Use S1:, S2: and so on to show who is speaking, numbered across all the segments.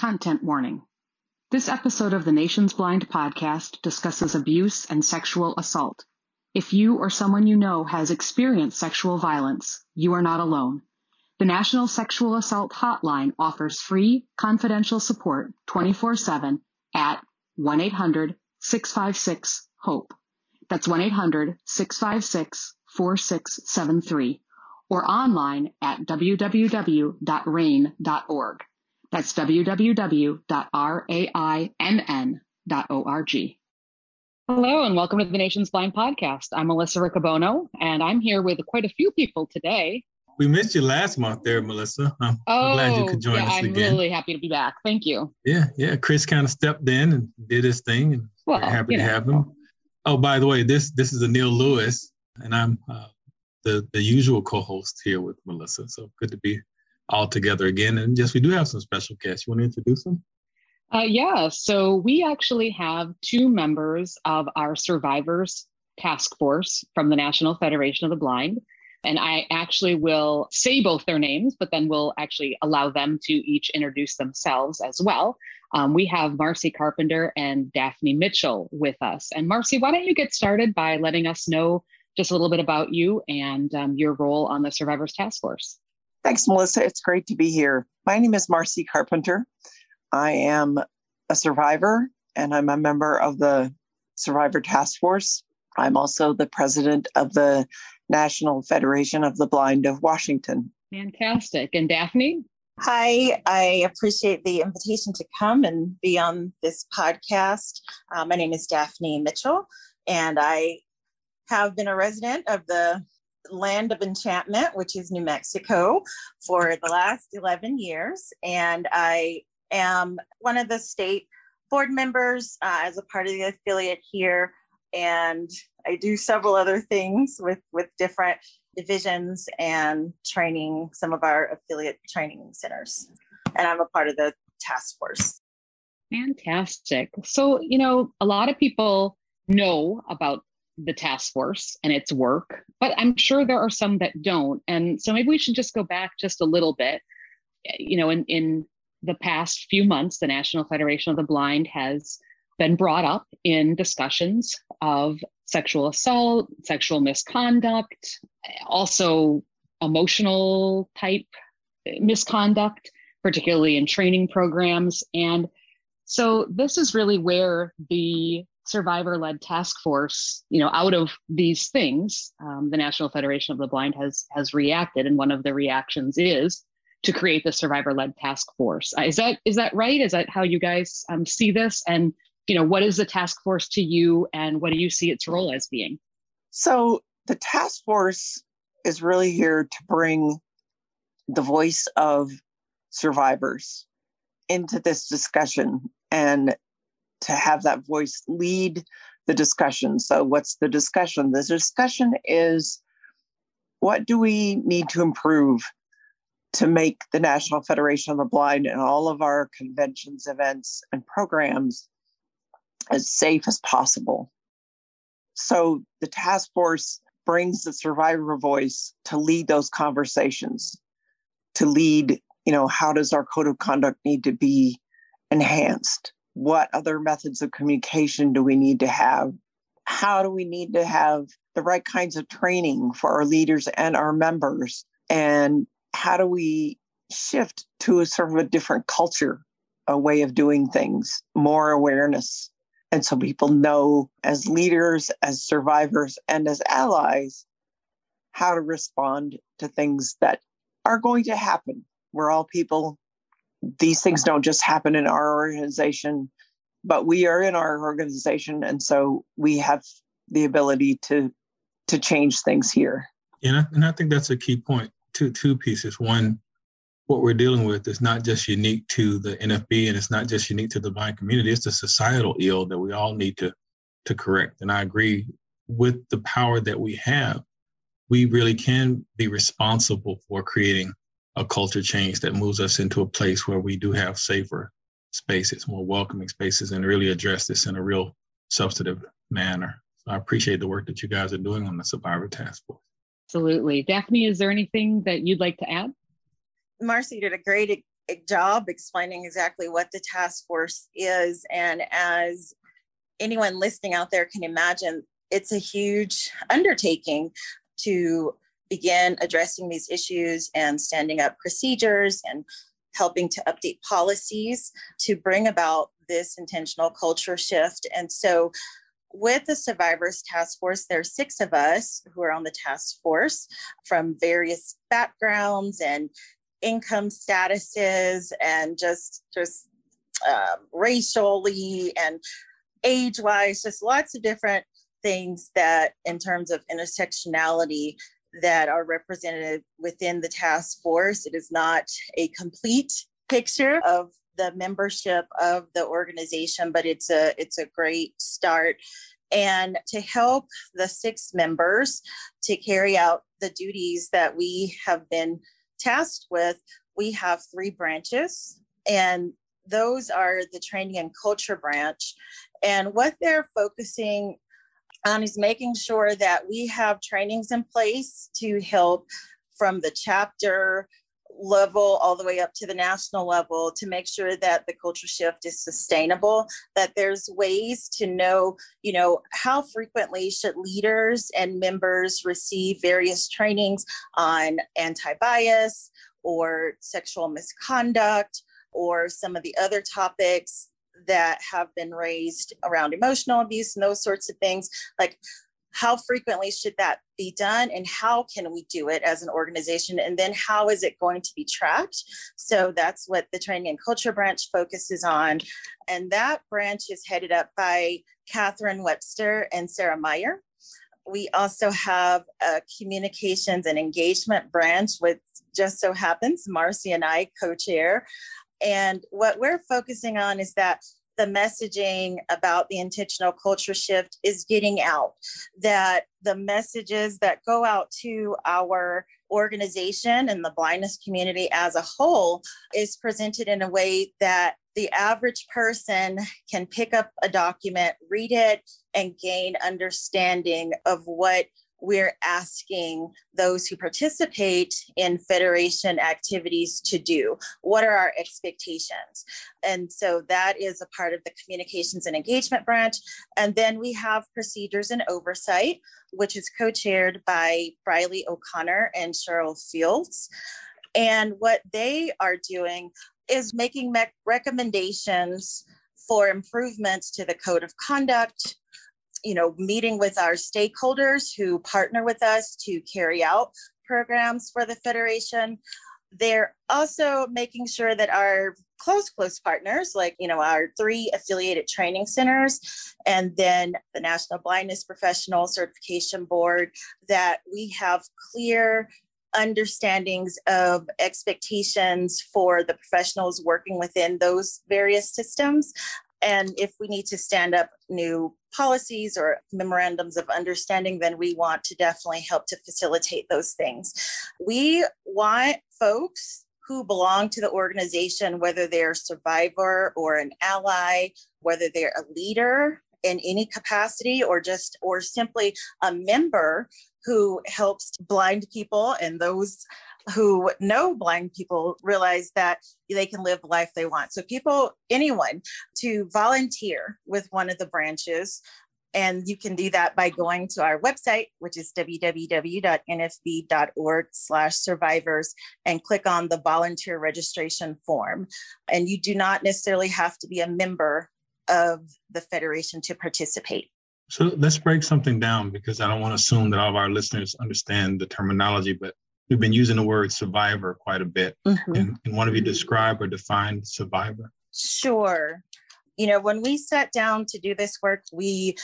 S1: Content warning. This episode of the Nation's Blind podcast discusses abuse and sexual assault. If you or someone you know has experienced sexual violence, you are not alone. The National Sexual Assault Hotline offers free, confidential support 24-7 at 1-800-656-HOPE. That's 1-800-656-4673 or online at www.rainn.org. That's www.rainn.org. Hello and welcome to the Nation's Blind Podcast. I'm Melissa Riccobono and I'm here with quite a few people today.
S2: We missed you last month there, Melissa. I'm,
S1: oh,
S2: glad you could join
S1: yeah,
S2: us
S1: I'm
S2: again.
S1: really happy to be back. Thank you.
S2: Yeah, yeah. Chris kind of stepped in and did his thing, and
S1: Well,
S2: we're happy to
S1: know.
S2: have him. Oh, by the way, this this is Anil Lewis, and I'm uh, the the usual co-host here with Melissa. So good to be all together again. And yes, we do have some special guests. You want to introduce them?
S1: Uh, yeah, so we actually have two members of our survivors task force from the National Federation of the Blind. And I actually will say both their names, but then we'll actually allow them to each introduce themselves as well. Um, we have Marci Carpenter and Daphne Mitchell with us. And Marci, why don't you get started by letting us know just a little bit about you and um, your role on the Survivors Task Force?
S3: Thanks, Melissa. It's great to be here. My name is Marci Carpenter. I am a survivor and I'm a member of the Survivor Task Force. I'm also the president of the National Federation of the Blind of Washington.
S1: Fantastic. And Daphne?
S4: Hi, I appreciate the invitation to come and be on this podcast. Uh, my name is Daphne Mitchell, and I have been a resident of the land of enchantment, which is New Mexico, for the last 11 years. And I am one of the state board members uh, as a part of the affiliate here. And I do several other things with, with different divisions and training some of our affiliate training centers. And I'm a part of the task force.
S1: Fantastic. So, you know, a lot of people know about the task force and its work, but I'm sure there are some that don't. And so maybe we should just go back just a little bit. You know, in, in the past few months, the National Federation of the Blind has been brought up in discussions of sexual assault, sexual misconduct, also emotional type misconduct, particularly in training programs. And so this is really where the survivor led task force, you know, out of these things, um, the National Federation of the Blind has has reacted. And one of the reactions is to create the survivor led task force. Uh, is that is that right? Is that how you guys um, see this? And you know, what is the task force to you, and what do you see its role as being?
S3: So, the task force is really here to bring the voice of survivors into this discussion and to have that voice lead the discussion. So, what's the discussion? The discussion is what do we need to improve to make the National Federation of the Blind and all of our conventions, events, and programs as safe as possible? So, the task force brings the survivor voice to lead those conversations, to lead, you know, how does our code of conduct need to be enhanced? What other methods of communication do we need to have? How do we need to have the right kinds of training for our leaders and our members? And how do we shift to a sort of a different culture, a way of doing things, more awareness? And so people know as leaders, as survivors, and as allies how to respond to things that are going to happen. We're all people. These things don't just happen in our organization, but we are in our organization. And so we have the ability to to change things here.
S2: And I, and I think that's a key point. Two two pieces. One, what we're dealing with is not just unique to the NFB and it's not just unique to the blind community. It's a societal ill that we all need to to correct. And I agree with the power that we have, we really can be responsible for creating a culture change that moves us into a place where we do have safer spaces, more welcoming spaces, and really address this in a real substantive manner. So I appreciate the work that you guys are doing on the Survivor Task Force.
S1: Absolutely. Daphne, is there anything that you'd like to add?
S4: Marci did a great job explaining exactly what the task force is. And as anyone listening out there can imagine, it's a huge undertaking to begin addressing these issues and standing up procedures and helping to update policies to bring about this intentional culture shift. And so with the survivors task force there's six of us who are on the task force from various backgrounds and income statuses and just just um, racially and age wise just lots of different things that in terms of intersectionality that are represented within the task force it is not a complete picture of the membership of the organization, but it's a it's a great start. And to help the six members to carry out the duties that we have been tasked with, we have three branches, and those are the training and culture branch. And what they're focusing on is making sure that we have trainings in place to help from the chapter level all the way up to the national level to make sure that the culture shift is sustainable that there's ways to know you know how frequently should leaders and members receive various trainings on anti-bias or sexual misconduct or some of the other topics that have been raised around emotional abuse and those sorts of things like how frequently should that be done and how can we do it as an organization? And then how is it going to be tracked? So that's what the training and culture branch focuses on. And that branch is headed up by catherine webster and sarah meyer. We also have a communications and engagement branch with just so happens marci and i co-chair and what we're focusing on is that the messaging about the intentional culture shift is getting out, that the messages that go out to our organization and the blindness community as a whole is presented in a way that the average person can pick up a document, read it, and gain understanding of what we're asking those who participate in federation activities to do. What are our expectations? And so that is a part of the communications and engagement branch. And then we have procedures and oversight, which is co chaired by Briley O'Connor and Cheryl Fields. And what they are doing is making recommendations for improvements to the code of conduct, you know, meeting with our stakeholders who partner with us to carry out programs for the Federation. They're also making sure that our close, close partners, like, you know, our three affiliated training centers and then the National Blindness Professional Certification Board, that we have clear understandings of expectations for the professionals working within those various systems and if we need to stand up new policies or memorandums of understanding, then we want to definitely help to facilitate those things. We want folks who belong to the organization, whether they're a survivor or an ally, whether they're a leader in any capacity or just or simply a member who helps blind people and those who know blind people realize that they can live the life they want. So, people, anyone, to volunteer with one of the branches. And you can do that by going to our website, which is www.nfb.org slash survivors and click on the volunteer registration form. And you do not necessarily have to be a member of the Federation to participate.
S2: So let's break something down because I don't want to assume that all of our listeners understand the terminology, but we've been using the word survivor quite a bit. Mm-hmm. And, and one of you describe or define survivor?
S4: Sure. You know, when we sat down to do this work, we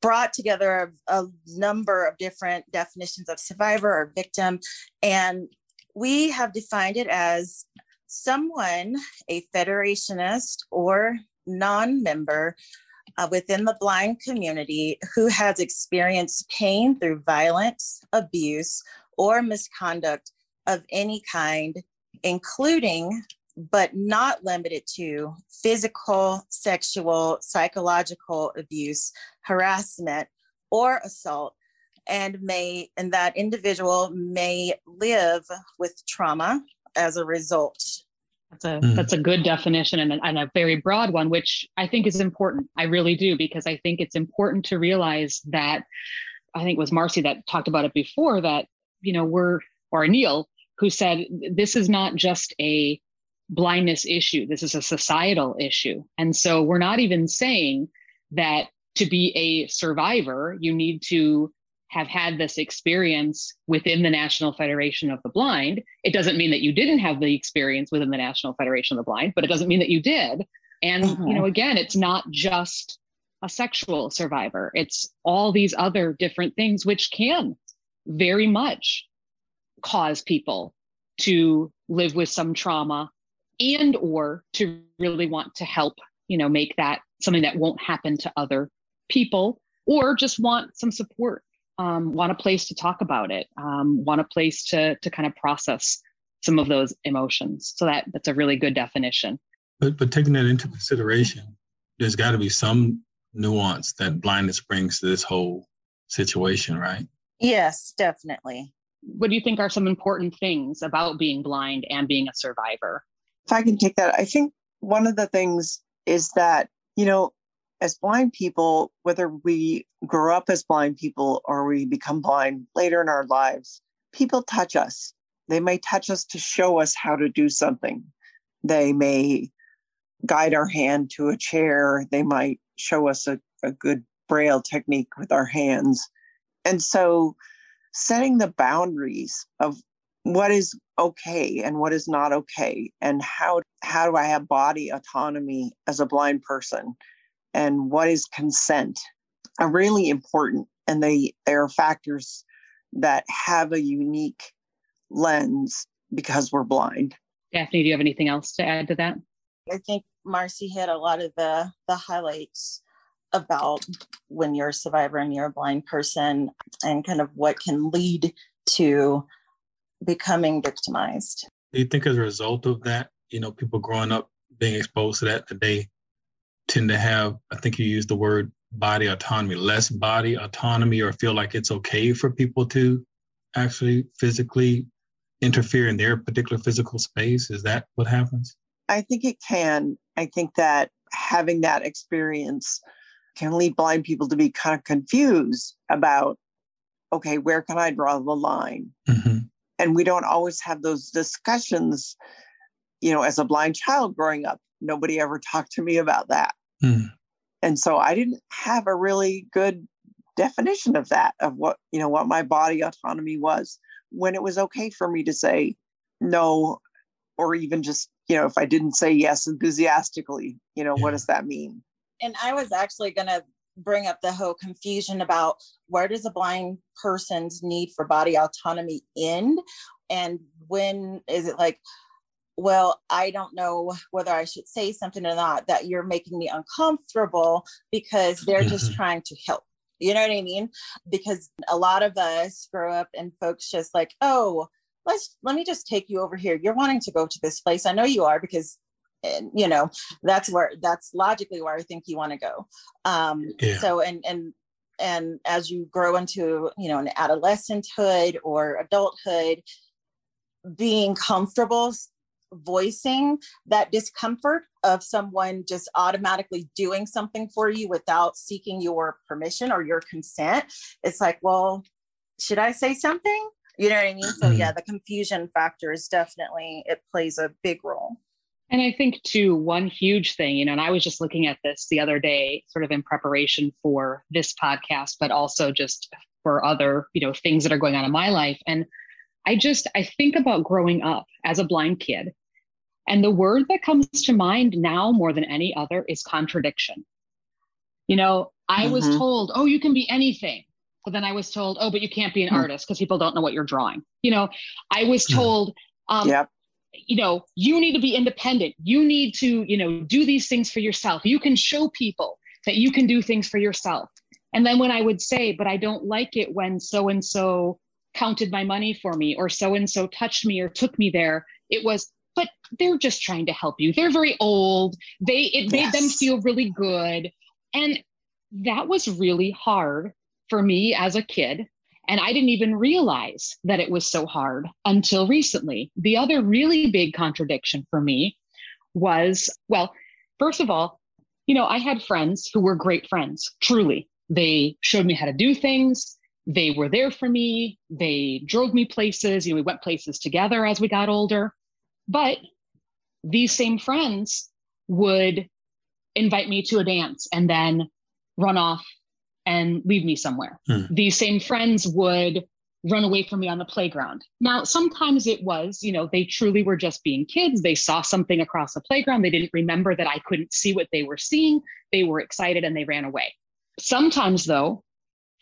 S4: brought together a, a number of different definitions of survivor or victim. And we have defined it as someone, a federationist or non member uh, within the blind community who has experienced pain through violence, abuse, or misconduct of any kind, including but not limited to physical, sexual, psychological abuse, harassment, or assault, and may and that individual may live with trauma as a result
S1: That's a mm. that's a good definition and a, and a very broad one, which I think is important. I really do because I think it's important to realize that I think it was Marci that talked about it before that you know we're or Neil who said this is not just a blindness issue. This is a societal issue, and so we're not even saying that to be a survivor you need to have had this experience within the National Federation of the Blind. It doesn't mean that you didn't have the experience within the National Federation of the Blind, but it doesn't mean that you did. And mm-hmm. you know, again, it's not just a sexual survivor. It's all these other different things which can very much cause people to live with some trauma and or to really want to help, you know, make that something that won't happen to other people or just want some support um, want a place to talk about it, um, want a place to to kind of process some of those emotions. So that that's a really good definition.
S2: But but taking that into consideration, there's got to be some nuance that blindness brings to this whole situation, right?
S4: Yes, definitely.
S1: What do you think are some important things about being blind and being a survivor?
S3: If I can take that, I think one of the things is that, you know, as blind people, whether we grow up as blind people or we become blind later in our lives, people touch us. They may touch us to show us how to do something. They may guide our hand to a chair. They might show us a, a good braille technique with our hands. And so, setting the boundaries of what is okay and what is not okay and how how do i have body autonomy as a blind person and what is consent are really important. And they, they are factors that have a unique lens because we're blind.
S1: Daphne, do you have anything else to add to that?
S4: I think Marci hit a lot of the the highlights about when you're a survivor and you're a blind person and kind of what can lead to becoming victimized.
S2: Do you think as a result of that, you know, people growing up being exposed to that, that they tend to have, I think you used the word body autonomy, less body autonomy, or feel like it's okay for people to actually physically interfere in their particular physical space? Is that what happens?
S3: I think it can. I think that having that experience can lead blind people to be kind of confused about, okay, where can I draw the line? Mm-hmm. And we don't always have those discussions. You know, as a blind child growing up, nobody ever talked to me about that. Mm. And so I didn't have a really good definition of that, of what, you know, what my body autonomy was when it was okay for me to say no, or even just, you know, if I didn't say yes enthusiastically, you know, yeah. what does that mean?
S4: And I was actually going to bring up the whole confusion about where does a blind person's need for body autonomy end and when is it like well, I don't know whether I should say something or not, that you're making me uncomfortable because they're just mm-hmm. trying to help. You know what I mean? Because a lot of us grow up and folks just like, oh, let's let me just take you over here. You're wanting to go to this place. I know you are because and you know that's where that's logically where I think you want to go. Um yeah. so and and and as you grow into you know an adolescenthood or adulthood being comfortable voicing that discomfort of someone just automatically doing something for you without seeking your permission or your consent it's like well should i say something you know what i mean so yeah mm-hmm. the confusion factor is definitely it plays a big role
S1: and i think too one huge thing you know and i was just looking at this the other day sort of in preparation for this podcast but also just for other you know things that are going on in my life and I just I think about growing up as a blind kid and the word that comes to mind now more than any other is contradiction. You know, I mm-hmm. was told, oh, you can be anything. But then I was told, oh, but you can't be an mm-hmm. artist because people don't know what you're drawing. You know, I was hmm. told, um, yep. You know, you need to be independent. You need to, you know, do these things for yourself. You can show people that you can do things for yourself. And then when I would say, but I don't like it when so and so counted my money for me or so and so touched me or took me there, it was, but they're just trying to help you. They're very old. They it made them feel really good. And that was really hard for me as a kid. And I didn't even realize that it was so hard until recently. The other really big contradiction for me was well, first of all, you know, I had friends who were great friends, truly. They showed me how to do things. They were there for me. They drove me places. You know, we went places together as we got older. But these same friends would invite me to a dance and then run off and leave me somewhere. Hmm. These same friends would run away from me on the playground. Now, sometimes it was, you know, they truly were just being kids. They saw something across the playground. They didn't remember that I couldn't see what they were seeing. They were excited and they ran away. Sometimes, though,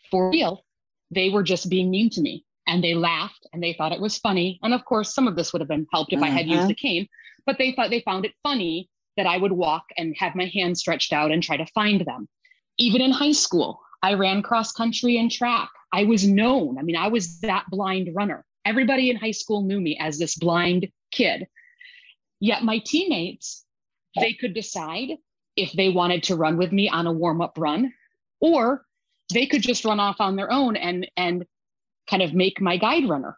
S1: for real, they were just being mean to me and they laughed and they thought it was funny. And of course, some of this would have been helped if I had used mm-hmm. the cane, but they thought they found it funny that I would walk and have my hand stretched out and try to find them. Even in high school, I ran cross country and track. I was known. I mean, I was that blind runner. Everybody in high school knew me as this blind kid. Yet my teammates, they could decide if they wanted to run with me on a warm up run, or they could just run off on their own and, and kind of make my guide runner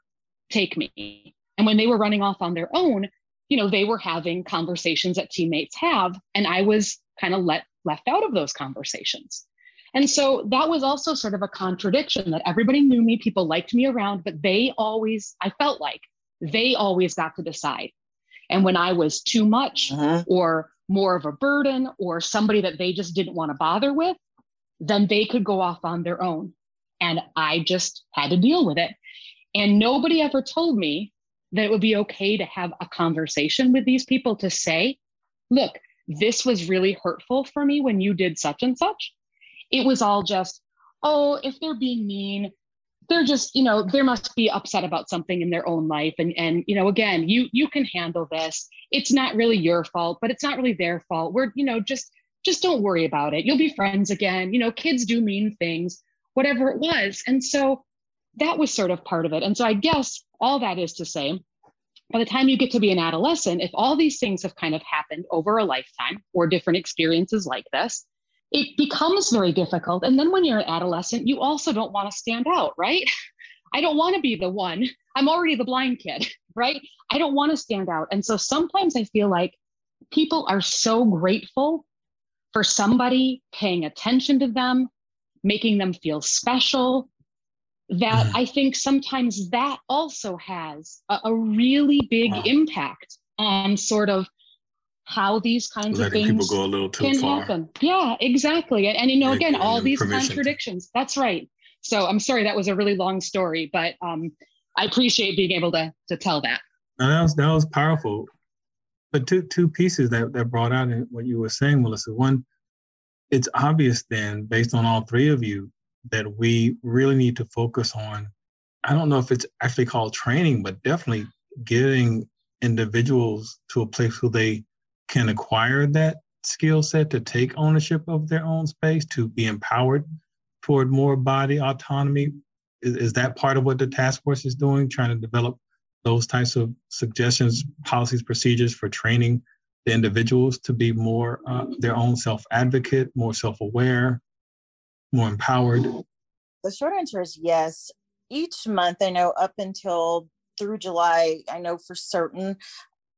S1: take me. And when they were running off on their own, you know, they were having conversations that teammates have, and I was kind of let left out of those conversations. And so that was also sort of a contradiction that everybody knew me, people liked me around, but they always, I felt like they always got to decide. And when I was too much uh-huh. or more of a burden or somebody that they just didn't want to bother with, then they could go off on their own. And I just had to deal with it. And nobody ever told me that it would be okay to have a conversation with these people to say, look, this was really hurtful for me when you did such and such it was all just, oh, if they're being mean, they're just, you know, they must be upset about something in their own life. And and you know, again, you you can handle this. It's not really your fault, but it's not really their fault. We're, you know, just just don't worry about it. You'll be friends again. You know, kids do mean things, whatever it was. And so that was sort of part of it. And so I guess all that is to say, by the time you get to be an adolescent, if all these things have kind of happened over a lifetime or different experiences like this, it becomes very difficult. And then when you're an adolescent, you also don't want to stand out, right? I don't want to be the one. I'm already the blind kid, right? I don't want to stand out. And so sometimes I feel like people are so grateful for somebody paying attention to them, making them feel special, that mm. I think sometimes that also has a, a really big wow. impact on sort of how these kinds Letting of things
S2: people go a little too can far. happen.
S1: Yeah, exactly. And, and you know, again, all these contradictions. That's right. So I'm sorry that was a really long story, but um, I appreciate being able to to tell that.
S2: that was that was powerful. But two two pieces that that brought out in what you were saying, Melissa. One, it's obvious then, based on all three of you, that we really need to focus on. I don't know if it's actually called training, but definitely getting individuals to a place where they can acquire that skill set to take ownership of their own space, to be empowered toward more body autonomy? Is, is that part of what the task force is doing, trying to develop those types of suggestions, policies, procedures for training the individuals to be more uh, their own self advocate, more self aware, more empowered?
S4: The short answer is yes. Each month, I know up until through July, I know for certain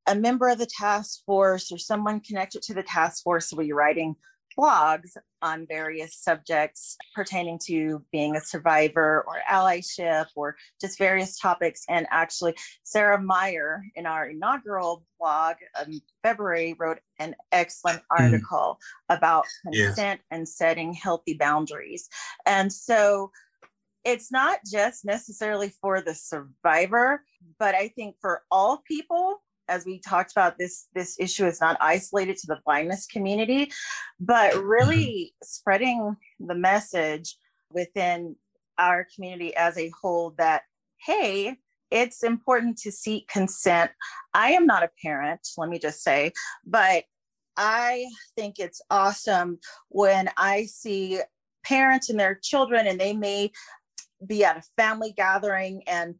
S4: a member of the task force or someone connected to the task force will be writing blogs on various subjects pertaining to being a survivor or allyship or just various topics. And actually, Sarah Meyer in our inaugural blog in February wrote an excellent hmm. article mm. about consent yeah. and setting healthy boundaries. And so it's not just necessarily for the survivor, but I think for all people as we talked about this this issue is not isolated to the blindness community but really mm-hmm. spreading the message within our community as a whole that hey it's important to seek consent i am not a parent let me just say but i think it's awesome when i see parents and their children and they may be at a family gathering and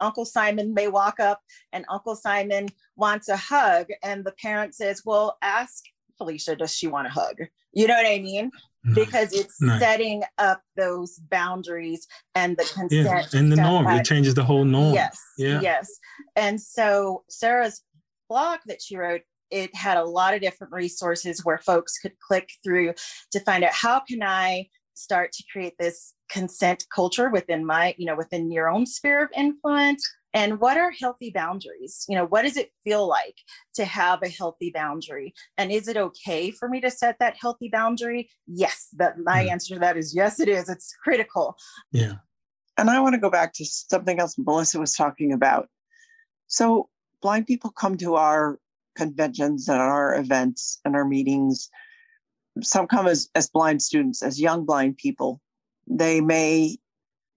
S4: Uncle Simon may walk up and Uncle Simon wants a hug, and the parent says, Well, ask Felicia, does she want a hug? You know what I mean? because it's setting up those boundaries and the consent
S2: yeah. and the norm it changes the whole norm
S4: yes yeah. yes and so sarah's blog that she wrote it had a lot of different resources where folks could click through to find out how can i start to create this consent culture within my you know within your own sphere of influence? And what are healthy boundaries? You know what does it feel like to have a healthy boundary? And is it okay for me to set that healthy boundary? Yes that my mm. answer to that is yes it is. It's critical.
S2: Yeah.
S3: And i want to go back to something else melissa was talking about. So blind people come to our conventions and our events and our meetings some come as, as blind students as young blind people they may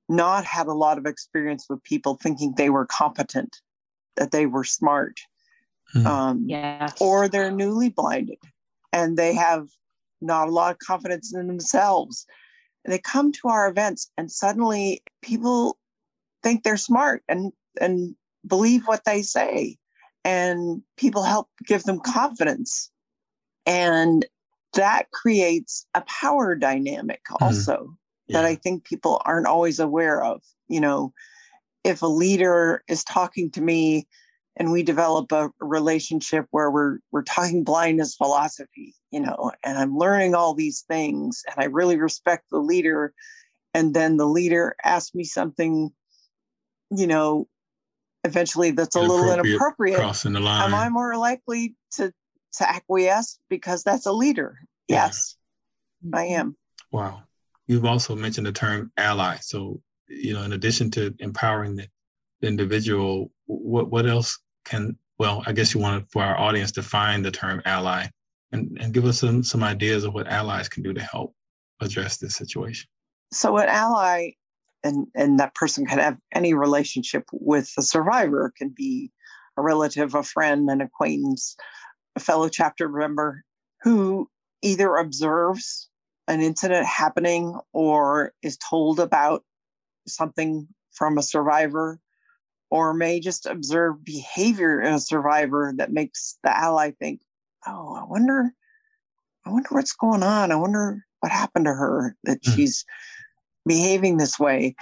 S3: not have a lot of experience with people thinking they were competent, that they were smart.
S1: Mm. Um, yes.
S3: Or they're newly blinded and they have not a lot of confidence in themselves. And they come to our events and suddenly people think they're smart and, and believe what they say. And people help give them confidence. And that creates a power dynamic hmm. also yeah. that I think people aren't always aware of. You know, if a leader is talking to me and we develop a relationship where we're we're talking blindness philosophy, you know, and I'm learning all these things and I really respect the leader and then the leader asks me something you know eventually that's a little inappropriate
S2: crossing the line
S3: am i more likely to to acquiesce because that's a leader yeah. yes i mm-hmm. am
S2: wow You've also mentioned the term ally. So, you know, in addition to empowering the, the individual, what what else can well, I guess you wanted for our audience to find the term ally and, and give us some some ideas of what allies can do to help address this situation.
S3: So an ally and and that person can have any relationship with the survivor, it can be a relative, a friend, an acquaintance, a fellow chapter member who either observes an incident happening or is told about something from a survivor or may just observe behavior in a survivor that makes the ally think oh i wonder i wonder what's going on. I wonder what happened to her that mm. she's behaving this way.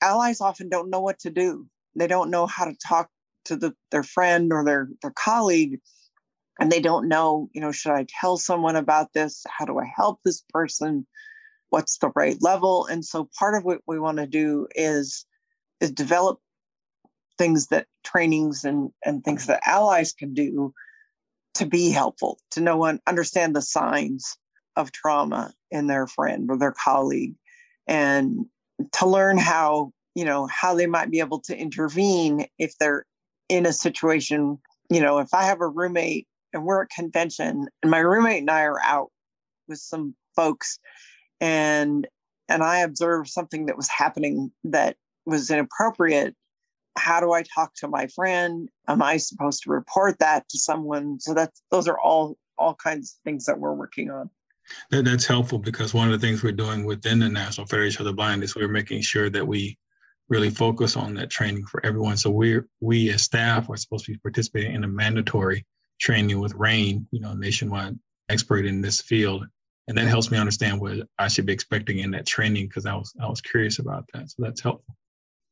S3: Allies often don't know what to do. They don't know how to talk to the, their friend or their, their colleague and they don't know, you know, should I tell someone about this? How do I help this person? What's the right level? And so part of what we want to do is is develop things that trainings and and things that allies can do to be helpful, to know and understand the signs of trauma in their friend or their colleague and to learn how, you know, how they might be able to intervene if they're in a situation, you know, if I have a roommate and we're at convention and my roommate and I are out with some folks and and I observed something that was happening that was inappropriate. How do I talk to my friend? Am I supposed to report that to someone? So that's those are all all kinds of things that we're working on.
S2: That, that's helpful because one of the things we're doing within the National Federation of the Blind is we're making sure that we really focus on that training for everyone. So we're we as staff are supposed to be participating in a mandatory training with RAINN, you know, nationwide expert in this field. And that helps me understand what I should be expecting in that training because I was I was curious about that. So that's helpful.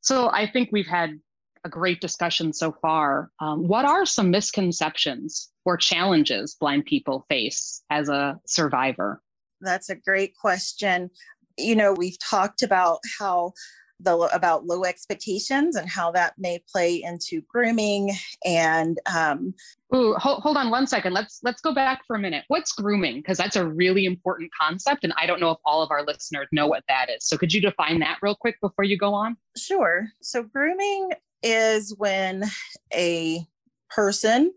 S1: So I think we've had a great discussion so far. Um, what are some misconceptions or challenges blind people face as a survivor?
S4: That's a great question. You know, we've talked about how the about low expectations and how that may play into grooming and um,
S1: Ooh, hold, hold on one second. Let's let's go back for a minute. What's grooming? Because that's a really important concept and i don't know if all of our listeners know what that is. So could you define that real quick before you go on?
S4: Sure. So grooming is when a person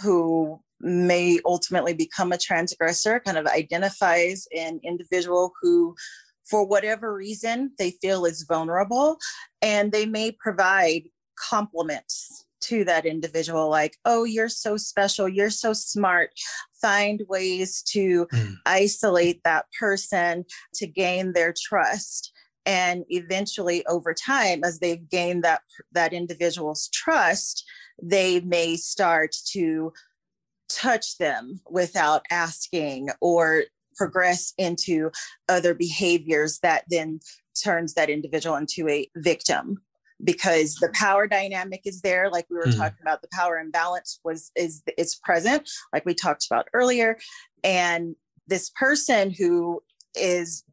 S4: who may ultimately become a transgressor kind of identifies an individual who for whatever reason they feel is vulnerable and they may provide compliments to that individual like oh you're so special you're so smart find ways to mm. isolate that person to gain their trust and eventually over time as they've gained that that individual's trust they may start to touch them without asking or progress into other behaviors that then turns that individual into a victim because the power dynamic is there like we were mm. talking about the power imbalance was is is present like we talked about earlier and this person who is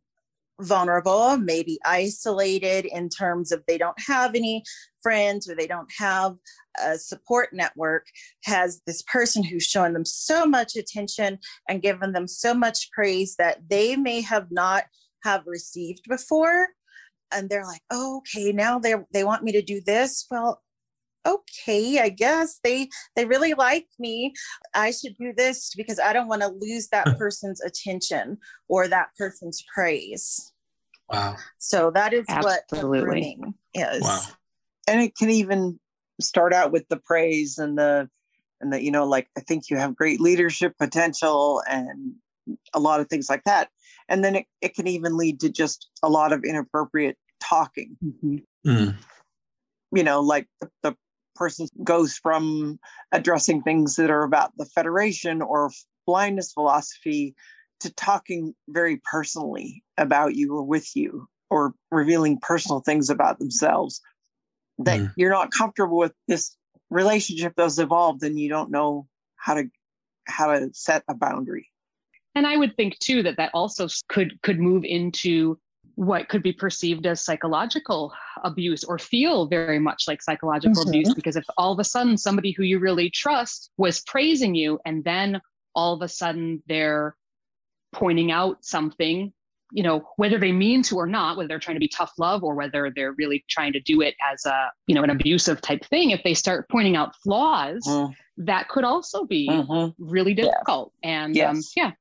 S4: vulnerable maybe isolated in terms of they don't have any friends or they don't have a support network has this person who's shown them so much attention and given them so much praise that they may have not have received before. And they're like oh, okay now they they want me to do this. Well okay i guess they they really like me i should do this because i don't want to lose that person's attention or that person's praise
S2: wow
S4: so that is Absolutely. what grooming is wow.
S3: and it can even start out with the praise and the and that you know like i think you have great leadership potential and a lot of things like that and then it, it can even lead to just a lot of inappropriate talking mm-hmm. mm. you know like the, the person goes from addressing things that are about the federation or blindness philosophy to talking very personally about you or with you or revealing personal things about themselves that mm. you're not comfortable with this relationship that's evolved and you don't know how to how to set a boundary
S1: and i would think too that that also could could move into what could be perceived as psychological abuse or feel very much like psychological mm-hmm. abuse because if all of a sudden somebody who you really trust was praising you and then all of a sudden they're pointing out something you know whether they mean to or not whether they're trying to be tough love or whether they're really trying to do it as a you know an abusive type thing if they start pointing out flaws mm. that could also be mm-hmm. really difficult and um, yes. um, yeah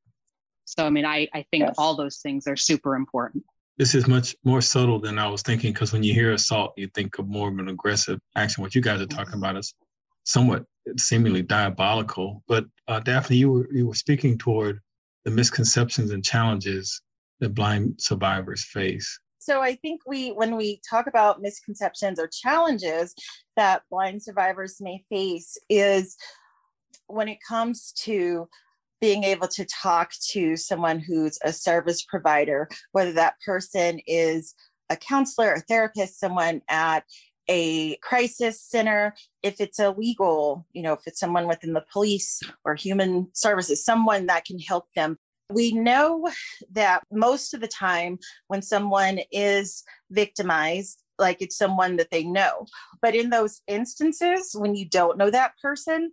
S1: so i mean i i think yes. all those things are super important
S2: this is much more subtle than I was thinking because when you hear assault, you think of more of an aggressive action. What you guys are talking about is somewhat seemingly diabolical. But uh, Daphne, you were you were speaking toward the misconceptions and challenges that blind survivors face.
S4: So I think we, when we talk about misconceptions or challenges that blind survivors may face, is when it comes to being able to talk to someone who's a service provider, whether that person is a counselor, a therapist, someone at a crisis center, if it's a legal, you know, if it's someone within the police or human services, someone that can help them. We know that most of the time when someone is victimized, like it's someone that they know. But in those instances, when you don't know that person,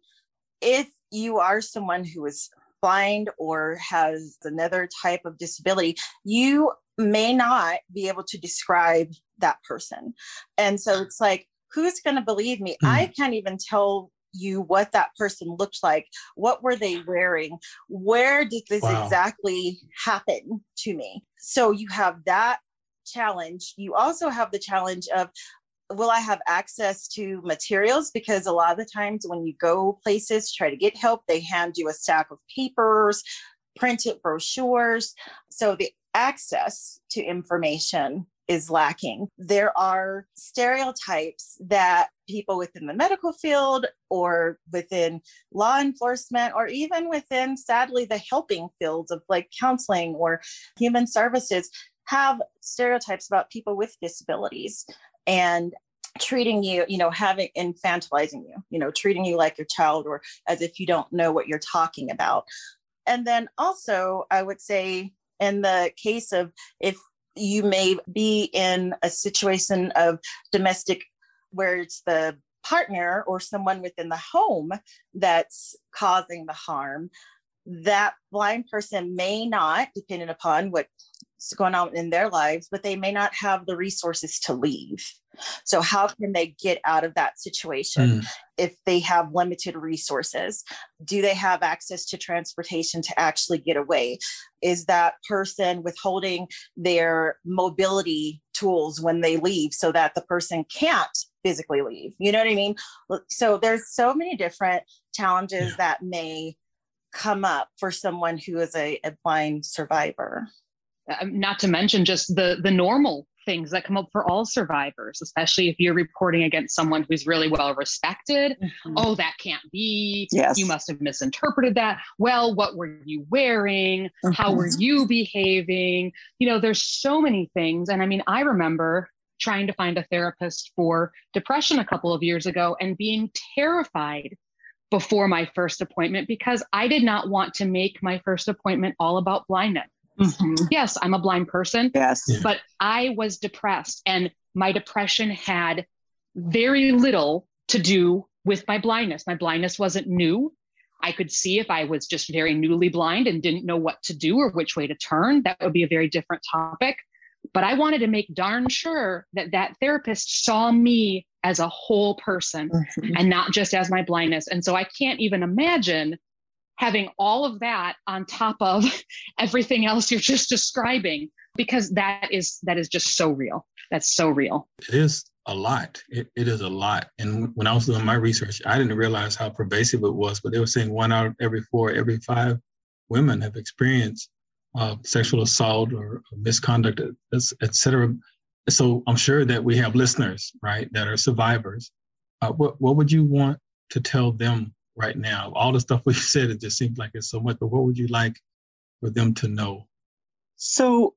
S4: if you are someone who is blind or has another type of disability, you may not be able to describe that person. And so it's like, who's going to believe me? Mm. I can't even tell you what that person looked like. What were they wearing? Where did this wow. exactly happen to me? So you have that challenge. You also have the challenge of will I have access to materials? Because a lot of the times when you go places, try to get help, they hand you a stack of papers, printed brochures. So the access to information is lacking. There are stereotypes that people within the medical field or within law enforcement or even within sadly the helping fields of like counseling or human services have stereotypes about people with disabilities and treating you, you know, having infantilizing you, you know, treating you like your child or as if you don't know what you're talking about. And then also, I would say, in the case of if you may be in a situation of domestic where it's the partner or someone within the home that's causing the harm, that blind person may not, depending upon what's going on in their lives, but they may not have the resources to leave. So, how can they get out of that situation mm. if they have limited resources? Do they have access to transportation to actually get away? Is that person withholding their mobility tools when they leave so that the person can't physically leave? You know what I mean? So, there's so many different challenges yeah. that may come up for someone who is a, a blind survivor
S1: uh, not to mention just the the normal things that come up for all survivors, especially if you're reporting against someone who's really well respected. Mm-hmm. Oh, that can't be.
S3: Yes.
S1: You must have misinterpreted that. Well, what were you wearing? Mm-hmm. How were you behaving? You know, there's so many things. And I mean, I remember trying to find a therapist for depression a couple of years ago and being terrified before my first appointment because I did not want to make my first appointment all about blindness. Mm-hmm. Yes, I'm a blind person.
S3: Yes.
S1: Yeah. But I was depressed and my depression had very little to do with my blindness. My blindness wasn't new. I could see if I was just very newly blind and didn't know what to do or which way to turn. That would be a very different topic. But I wanted to make darn sure that that therapist saw me as a whole person mm-hmm. and not just as my blindness. And so I can't even imagine having all of that on top of everything else you're just describing because that is that is just so real that's so real
S2: it is a lot it, it is a lot and when i was doing my research i didn't realize how pervasive it was but they were saying one out of every four every five women have experienced uh, sexual assault or misconduct etc so i'm sure that we have listeners right that are survivors uh, what, what would you want to tell them right now? All the stuff we've said, it just seems like it's so much, but what would you like for them to know?
S3: So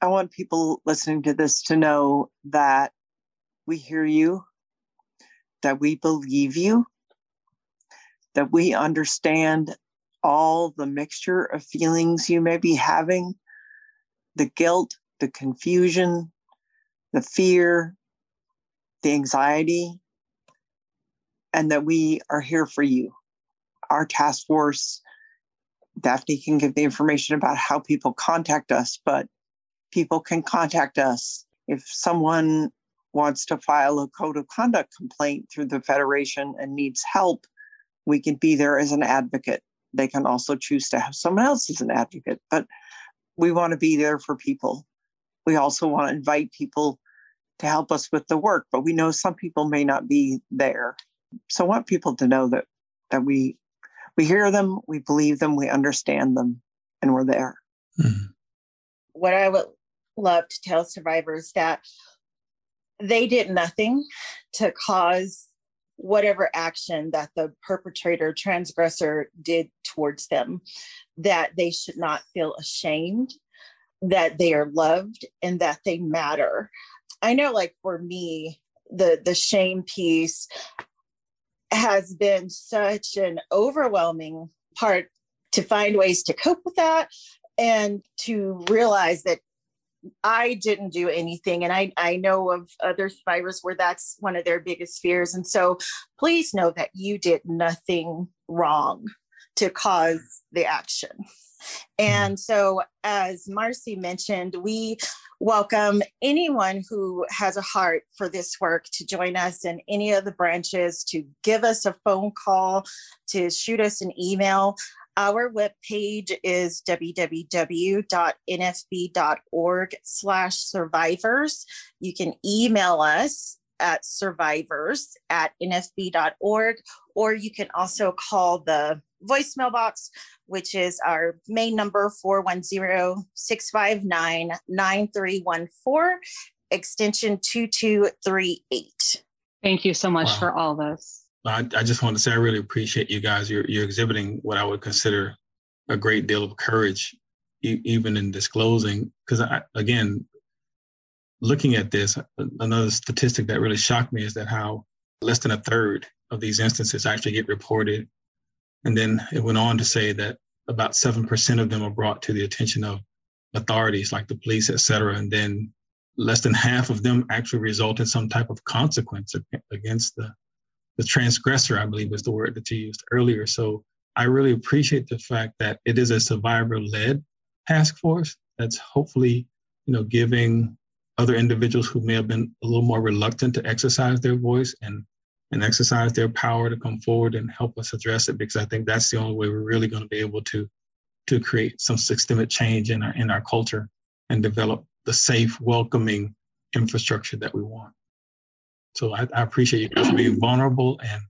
S3: I want people listening to this to know that we hear you, that we believe you, that we understand all the mixture of feelings you may be having the guilt, the confusion, the fear, the anxiety, and that we are here for you. Our task force, Daphne can give the information about how people contact us, but people can contact us if someone wants to file a code of conduct complaint through the Federation and needs help. We can be there as an advocate. They can also choose to have someone else as an advocate, but we want to be there for people. We also want to invite people to help us with the work, but we know some people may not be there. So I want people to know that that we we hear them, we believe them, we understand them, and we're there. Mm-hmm.
S4: What I would love to tell survivors that they did nothing to cause whatever action that the perpetrator transgressor did towards them that they should not feel ashamed that they are loved and that they matter. I know like for me the the shame piece has been such an overwhelming part to find ways to cope with that and to realize that I didn't do anything. And I, I know of other survivors where that's one of their biggest fears. And so please know that you did nothing wrong to cause the action. And so, as Marci mentioned, we welcome anyone who has a heart for this work to join us in any of the branches, to give us a phone call, to shoot us an email. Our webpage is www.nfb.org slash survivors. You can email us at survivors at nfb.org, or you can also call the voicemail box, which is our main number 410 659 9314, extension 2238.
S1: Thank you so much wow. for all this.
S2: I, I just want to say I really appreciate you guys. You're, you're exhibiting what I would consider a great deal of courage, e- even in disclosing. Because, again, looking at this, another statistic that really shocked me is that how less than a third of these instances actually get reported and then it went on to say that about 7% of them are brought to the attention of authorities like the police, et cetera. And then less than half of them actually result in some type of consequence against the, the transgressor, I believe is the word that you used earlier. So I really appreciate the fact that it is a survivor led task force that's hopefully, you know, giving other individuals who may have been a little more reluctant to exercise their voice and and exercise their power to come forward and help us address it because I think that's the only way we're really going to be able to to create some systemic change in our in our culture and develop the safe, welcoming infrastructure that we want. So I, I appreciate you guys being vulnerable and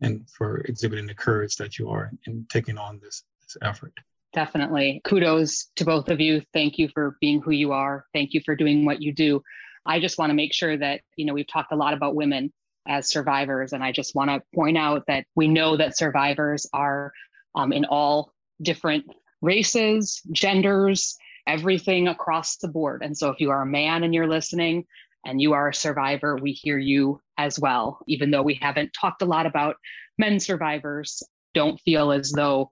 S2: and for exhibiting the courage that you are in taking on this this effort.
S1: Definitely. Kudos to both of you. Thank you for being who you are. Thank you for doing what you do. I just want to make sure that, you know, we've talked a lot about women as survivors. And I just want to point out that we know that survivors are um, in all different races, genders, everything across the board. And so if you are a man and you're listening and you are a survivor, we hear you as well. Even though we haven't talked a lot about men survivors, don't feel as though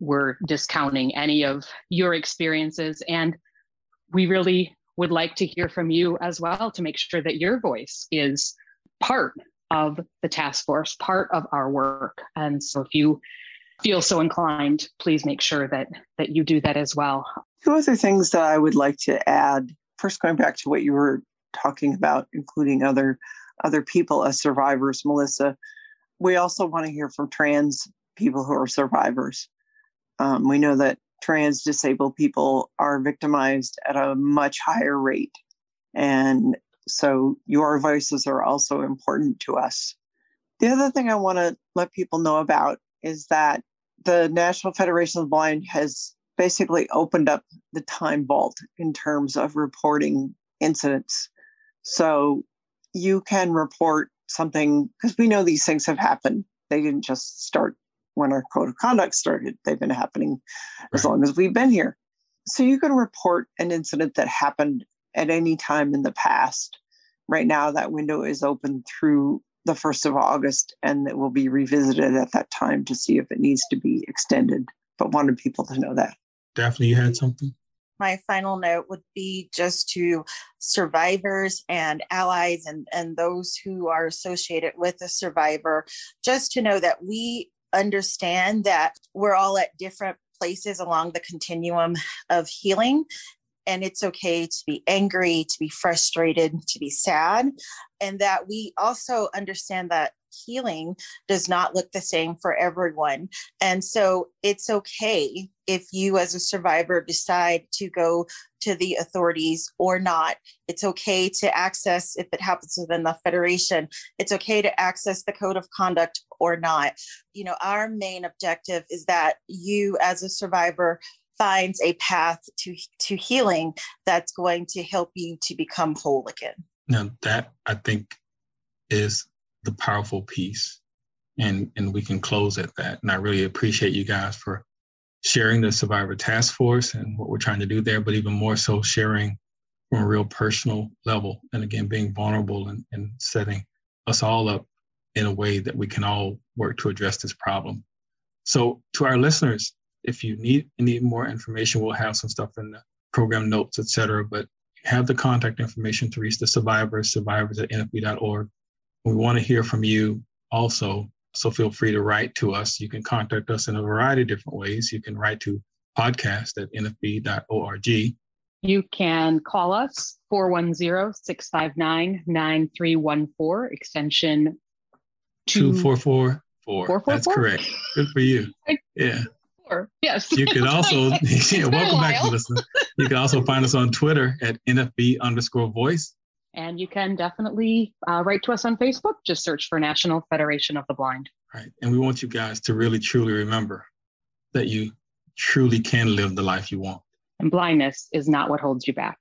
S1: we're discounting any of your experiences. And we really would like to hear from you as well to make sure that your voice is part of the task force, part of our work. And so if you feel so inclined, please make sure that that you do that as well.
S3: Two other things that I would like to add. First, going back to what you were talking about, including other other people as survivors, Melissa. We also want to hear from trans people who are survivors. Um, we know that trans disabled people are victimized at a much higher rate. And so your voices are also important to us. The other thing I want to let people know about is that the National Federation of the Blind has basically opened up the time vault in terms of reporting incidents. So you can report something because we know these things have happened. They didn't just start when our code of conduct started, they've been happening as long as we've been here. So you can report an incident that happened at any time in the past. Right now, that window is open through the 1st of August, and it will be revisited at that time to see if it needs to be extended. But wanted people to know that.
S2: Daphne, you had something?
S4: My final note would be just to survivors and allies and, and those who are associated with a survivor, just to know that we understand that we're all at different places along the continuum of healing. And it's okay to be angry, to be frustrated, to be sad. And that we also understand that healing does not look the same for everyone. And so it's okay if you, as a survivor, decide to go to the authorities or not. It's okay to access, if it happens within the Federation, it's okay to access the code of conduct or not. You know, our main objective is that you, as a survivor, finds a path to to healing that's going to help you to become whole again.
S2: Now that I think is the powerful piece. And, and we can close at that. And I really appreciate you guys for sharing the Survivor Task Force and what we're trying to do there, but even more so sharing from a real personal level. And again, being vulnerable and, and setting us all up in a way that we can all work to address this problem. So, to our listeners, if you need need more information, we'll have some stuff in the program notes, etc. But have the contact information to reach the survivors, survivors at nfb.org. We want to hear from you also. So feel free to write to us. You can contact us in a variety of different ways. You can write to podcast at nfb.org.
S1: You can call us 410-659-9314, extension
S2: 2444. That's correct. Good for you. Yeah.
S1: Yes.
S2: You can also, yeah, welcome back, Melissa. You can also find us on Twitter at NFB underscore voice.
S1: And you can definitely uh, write to us on Facebook. Just search for National Federation of the Blind.
S2: Right. And we want you guys to really, truly remember that you truly can live the life you want.
S1: And blindness is not what holds you back.